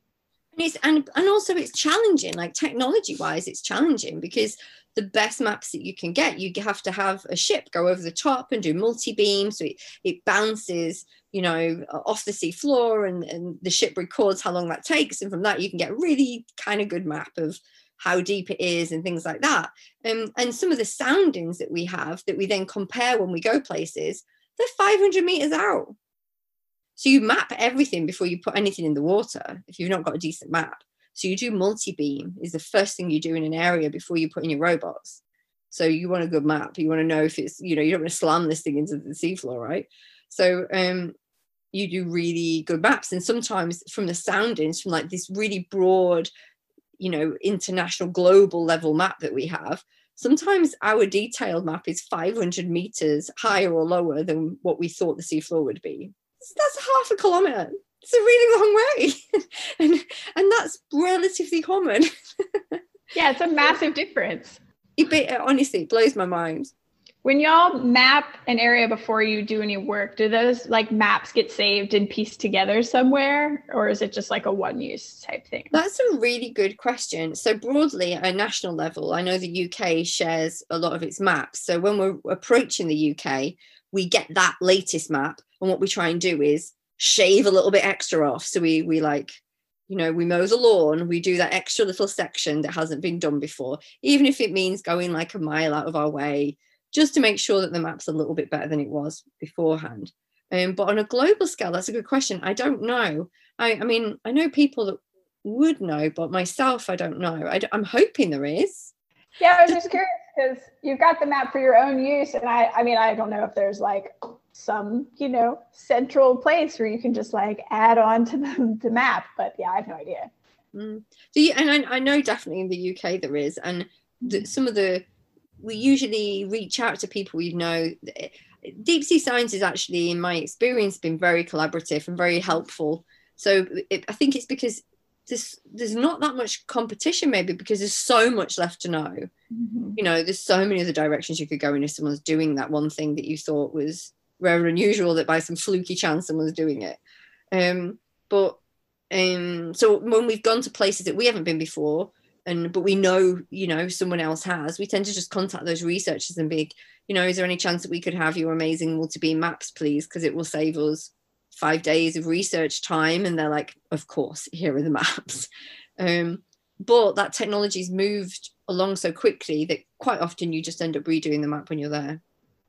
[SPEAKER 3] And, it's, and, and also it's challenging, like technology wise, it's challenging because the best maps that you can get. You have to have a ship go over the top and do multi-beam so it, it bounces you know off the sea floor and, and the ship records how long that takes and from that you can get really kind of good map of how deep it is and things like that. Um, and some of the soundings that we have that we then compare when we go places they're 500 meters out. So you map everything before you put anything in the water if you've not got a decent map so you do multi-beam is the first thing you do in an area before you put in your robots. So you want a good map. You want to know if it's, you know, you don't want to slam this thing into the seafloor, right? So um, you do really good maps. And sometimes from the soundings, from like this really broad, you know, international global level map that we have, sometimes our detailed map is 500 meters higher or lower than what we thought the seafloor would be. That's half a kilometer it's a really long way and and that's relatively common
[SPEAKER 2] yeah it's a massive difference
[SPEAKER 3] it, uh, it honestly blows my mind
[SPEAKER 2] When y'all map an area before you do any work, do those like maps get saved and pieced together somewhere, or is it just like a one use type thing?
[SPEAKER 3] That's a really good question. So, broadly at a national level, I know the UK shares a lot of its maps. So, when we're approaching the UK, we get that latest map. And what we try and do is shave a little bit extra off. So, we, we like, you know, we mow the lawn, we do that extra little section that hasn't been done before, even if it means going like a mile out of our way just to make sure that the map's a little bit better than it was beforehand. Um, but on a global scale, that's a good question. I don't know. I, I mean, I know people that would know, but myself, I don't know. I, am hoping there is.
[SPEAKER 2] Yeah, I was just curious because you've got the map for your own use, and I, I mean, I don't know if there's like some, you know, central place where you can just like add on to the, the map, but yeah, I have no idea.
[SPEAKER 3] Mm. So, yeah, and I, I know definitely in the UK there is, and the, some of the we usually reach out to people we know. Deep sea science is actually, in my experience, been very collaborative and very helpful. So it, I think it's because there's there's not that much competition, maybe because there's so much left to know. Mm-hmm. You know, there's so many other directions you could go in if someone's doing that one thing that you thought was rather unusual that by some fluky chance someone's doing it. Um, but um, so when we've gone to places that we haven't been before, and but we know you know someone else has we tend to just contact those researchers and be you know is there any chance that we could have your amazing multi-beam maps please because it will save us five days of research time and they're like of course here are the maps um, but that technology's moved along so quickly that quite often you just end up redoing the map when you're there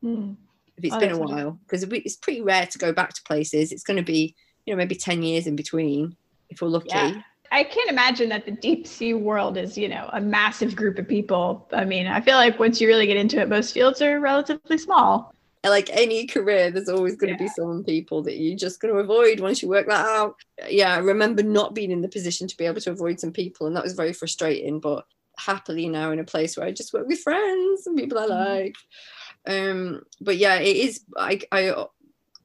[SPEAKER 3] mm. If it's oh, been a while because it's pretty rare to go back to places it's going to be you know maybe 10 years in between if we're lucky yeah.
[SPEAKER 2] I can't imagine that the deep sea world is, you know, a massive group of people. I mean, I feel like once you really get into it, most fields are relatively small.
[SPEAKER 3] Like any career, there's always going to yeah. be some people that you're just going to avoid once you work that out. Yeah, I remember not being in the position to be able to avoid some people, and that was very frustrating. But happily now in a place where I just work with friends and people I mm-hmm. Um, but yeah, it is. I, I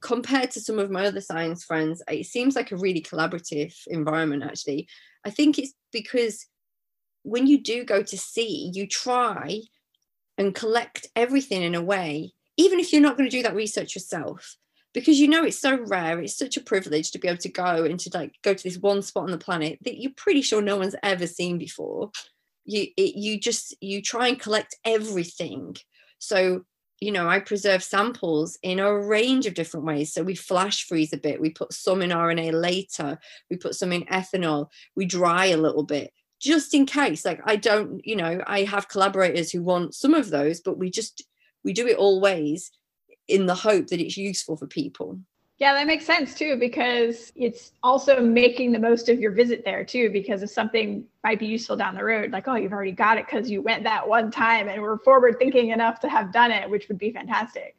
[SPEAKER 3] compared to some of my other science friends, it seems like a really collaborative environment, actually. I think it's because when you do go to sea, you try and collect everything in a way, even if you're not going to do that research yourself, because you know it's so rare, it's such a privilege to be able to go and to like go to this one spot on the planet that you're pretty sure no one's ever seen before. You it, you just you try and collect everything. So you know, I preserve samples in a range of different ways. So we flash freeze a bit, we put some in RNAlater, we put some in ethanol, we dry a little bit, just in case. Like I don't, you know, I have collaborators who want some of those, but we just we do it always in the hope that it's useful for people.
[SPEAKER 2] Yeah, that makes sense too, because it's also making the most of your visit there too, because if something might be useful down the road, like, oh, you've already got it because you went that one time and were forward thinking enough to have done it, which would be fantastic.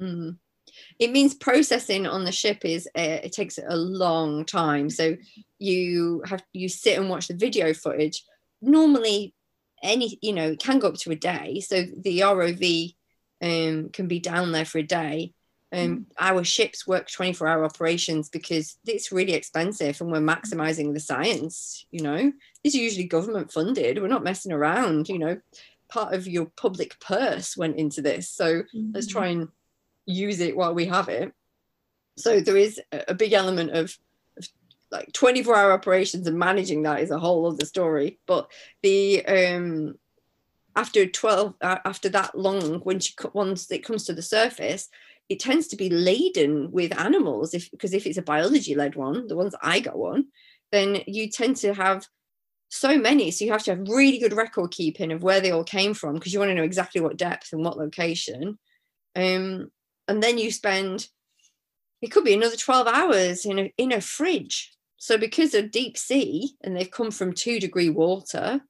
[SPEAKER 3] Mm. It means processing on the ship is uh, it takes a long time. So you have you sit and watch the video footage. Normally, any you know can go up to a day. So the ROV um, can be down there for a day um, our ships work 24 hour operations because it's really expensive and we're maximizing the science you know? It's usually government funded. We're not messing around you know? Part of your public purse went into this. So mm-hmm. let's try and use it while we have it. So there is a big element of, of like 24 hour operations and managing that is a whole other story. But the um after 12 uh, after that long when she once it comes to the surface it tends to be laden with animals. If because if it's a biology led one the ones i go on then you tend to have so many. So you have to have really good record keeping of where they all came from because you want to know exactly what depth and what location. Um, and then you spend it could be another 12 hours in a in a fridge. So because of deep sea and they've come from two degree water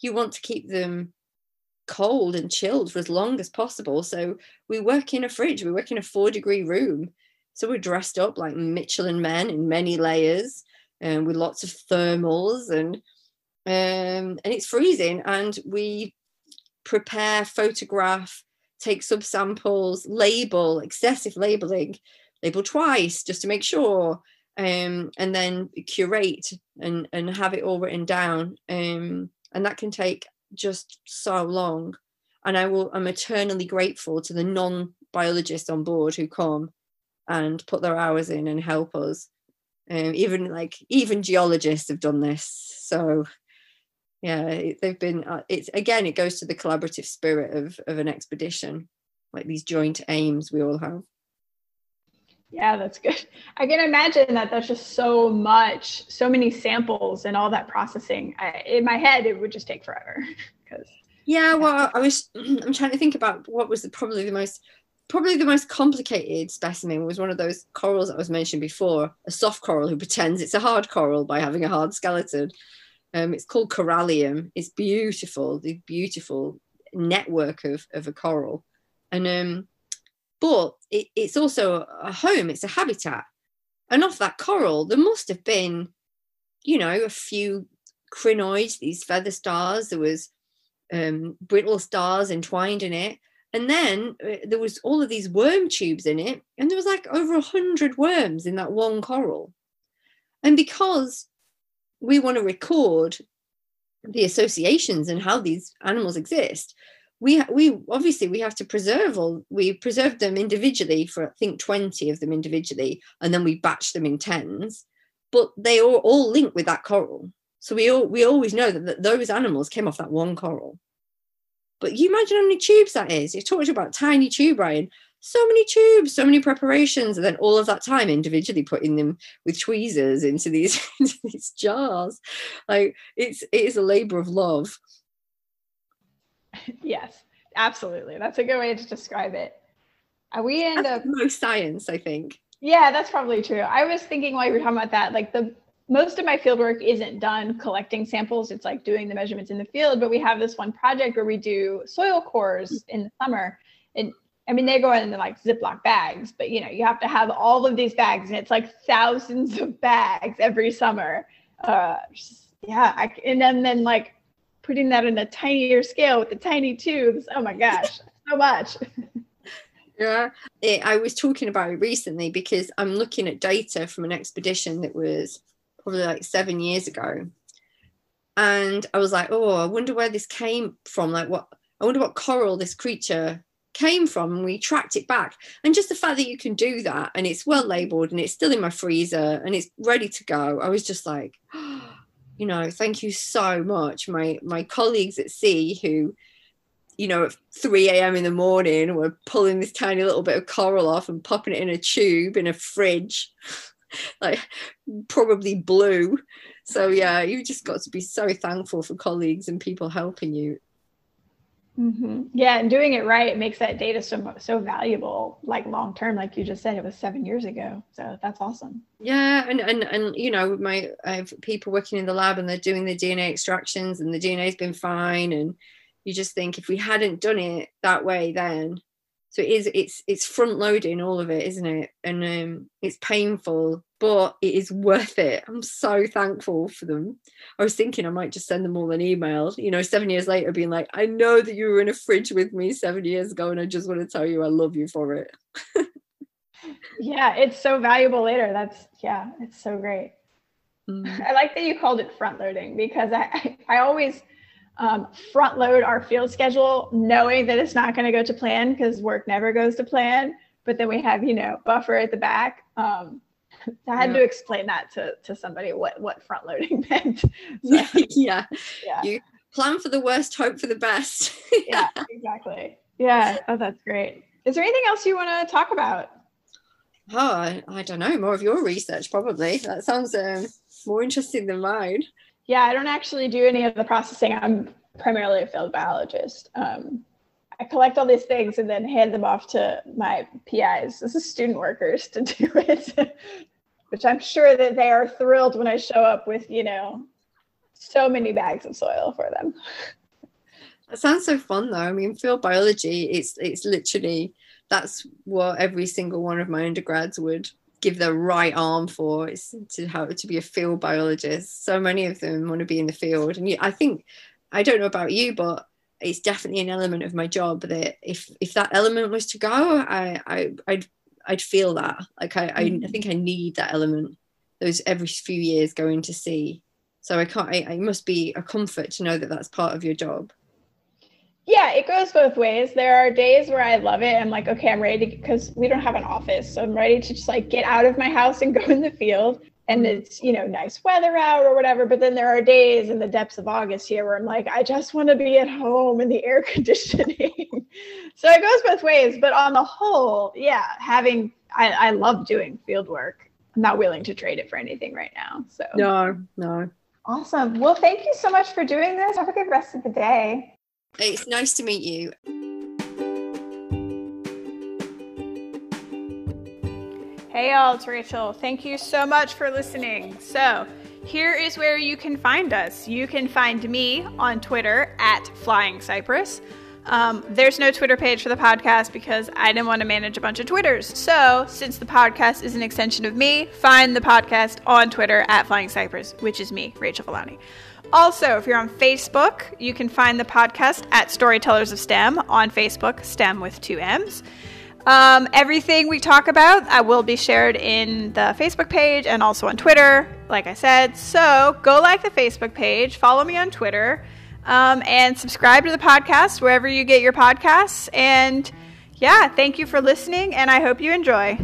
[SPEAKER 3] you want to keep them cold and chilled for as long as possible. So we work in a fridge, we work in a four degree room. So we're dressed up like Michelin men in many layers and um, with lots of thermals and um, and it's freezing and we prepare, photograph, take subsamples, label, excessive labeling, label twice just to make sure, um, and then curate and, and have it all written down. Um, and that can take just so long. and I will I'm eternally grateful to the non-biologists on board who come and put their hours in and help us. Um, even like even geologists have done this. So yeah, they've been. Uh, it's again, it goes to the collaborative spirit of of an expedition, like these joint aims we all have.
[SPEAKER 2] Yeah, that's good. I can imagine that that's just so much, so many samples and all that processing. I, in my head, it would just take forever. Because
[SPEAKER 3] yeah, well, I was. I'm trying to think about what was the, probably the most probably the most complicated specimen was one of those corals that was mentioned before, a soft coral who pretends it's a hard coral by having a hard skeleton. Um, it's called corallium. It's beautiful, the beautiful network of, of a coral. And um, but it, it's also a home, it's a habitat. And off that coral, there must have been, you know, a few crinoids, these feather stars. There was um, brittle stars entwined in it. And then uh, there was all of these worm tubes in it, and there was like over a hundred worms in that one coral. And because we want to record the associations and how these animals exist, we we obviously we have to preserve all we preserve them individually for I think 20 of them individually and then we batch them in tens but they all, all link with that coral. So we all we always know that, that those animals came off that one coral. But you imagine how many tubes that is. You talked about tiny tube Ryan. So many tubes so many preparations and then all of that time individually putting them with tweezers into these into these jars. Like it's it is a labor of love
[SPEAKER 2] yes, absolutely. That's a good way to describe it. Uh, we end
[SPEAKER 3] that's
[SPEAKER 2] up
[SPEAKER 3] most science, I think.
[SPEAKER 2] Yeah, that's probably true. I was thinking while you were talking about that, like the most of my field work isn't done collecting samples. It's like doing the measurements in the field. But we have this one project where we do soil cores in the summer. And I mean, they go in like Ziploc bags, but you know, you have to have all of these bags, and it's like thousands of bags every summer. Uh, yeah, I, and then then like putting that in a tinier scale with the tiny tubes. Oh my gosh, so much.
[SPEAKER 3] Yeah, it, I was talking about it recently because I'm looking at data from an expedition that was probably like seven years ago. And I was like, oh, I wonder where this came from. Like, what I wonder what coral this creature came from. And we tracked it back. And just the fact that you can do that and it's well labeled and it's still in my freezer and it's ready to go, I was just like, oh, you know thank you so much. My my colleagues at sea who you know at 3 a.m in the morning were pulling this tiny little bit of coral off and popping it in a tube in a fridge like probably blue. So yeah you just got to be so thankful for colleagues and people helping you
[SPEAKER 2] Mm-hmm. Yeah, and doing it right makes that data so so valuable, like long term. Like you just said, it was seven years ago, so that's awesome.
[SPEAKER 3] Yeah, and and and you know, my I have people working in the lab and they're doing the DNA extractions, and the DNA's been fine, and you just think if we hadn't done it that way, then so it is it's it's front loading all of it, isn't it? And um, it's painful, but it is worth it. I'm so thankful for them. I was thinking I might just send them all an email, you know, seven years later, being like, I know that you were in a fridge with me seven years ago, and I just want to tell you I love you for it.
[SPEAKER 2] yeah, it's so valuable later. That's yeah, it's so great. Mm. I like that you called it front loading because I, I, I always um, front load our field schedule, knowing that it's not going to go to plan because work never goes to plan. But then we have, you know, buffer at the back. Um, I had yeah. to explain that to, to somebody what, what front loading meant. So,
[SPEAKER 3] yeah. yeah. You plan for the worst, hope for the best.
[SPEAKER 2] yeah, exactly. Yeah. Oh, that's great. Is there anything else you want to talk about?
[SPEAKER 3] Oh, I, I, don't know. More of your research, probably. That sounds um, more interesting than mine.
[SPEAKER 2] Yeah, I don't actually do any of the processing. I'm primarily a field biologist. Um, I collect all these things and then hand them off to my PIs, this is student workers, to do it, which I'm sure that they are thrilled when I show up with, you know, so many bags of soil for them.
[SPEAKER 3] That sounds so fun though. I mean, field biology, it's it's literally that's what every single one of my undergrads would give their right arm for is to how to be a field biologist. So many of them want to be in the field, and I think I don't know about you, but it's definitely an element of my job that if if that element was to go, I, I I'd I'd feel that like I I, mm. think I need that element those every few years going to sea. So I can't. I, I must be a comfort to know that that's part of your job.
[SPEAKER 4] Yeah, it goes both ways. There are days where I love it. I'm like, okay, I'm ready to because we don't have an office, so I'm ready to just like get out of my house and go in the field. And mm-hmm. it's you know nice weather out or whatever. But then there are days in the depths of August here where I'm like, I just want to be at home in the air conditioning. so it goes both ways. But on the whole, yeah, having I, I love doing field work. I'm not willing to trade it for anything right now. So
[SPEAKER 3] no, no.
[SPEAKER 4] Awesome. Well, thank you so much for doing this. Have a good rest of the day.
[SPEAKER 3] It's nice to meet you.
[SPEAKER 2] Hey, y'all, it's Rachel. Thank you so much for listening. So, here is where you can find us. You can find me on Twitter at Flying Cypress. Um, there's no Twitter page for the podcast because I didn't want to manage a bunch of Twitters. So, since the podcast is an extension of me, find the podcast on Twitter at Flying Cypress, which is me, Rachel Villani. Also, if you're on Facebook, you can find the podcast at Storytellers of STEM on Facebook, STEM with two M's. Um, everything we talk about I will be shared in the Facebook page and also on Twitter, like I said. So go like the Facebook page, follow me on Twitter, um, and subscribe to the podcast wherever you get your podcasts. And yeah, thank you for listening, and I hope you enjoy.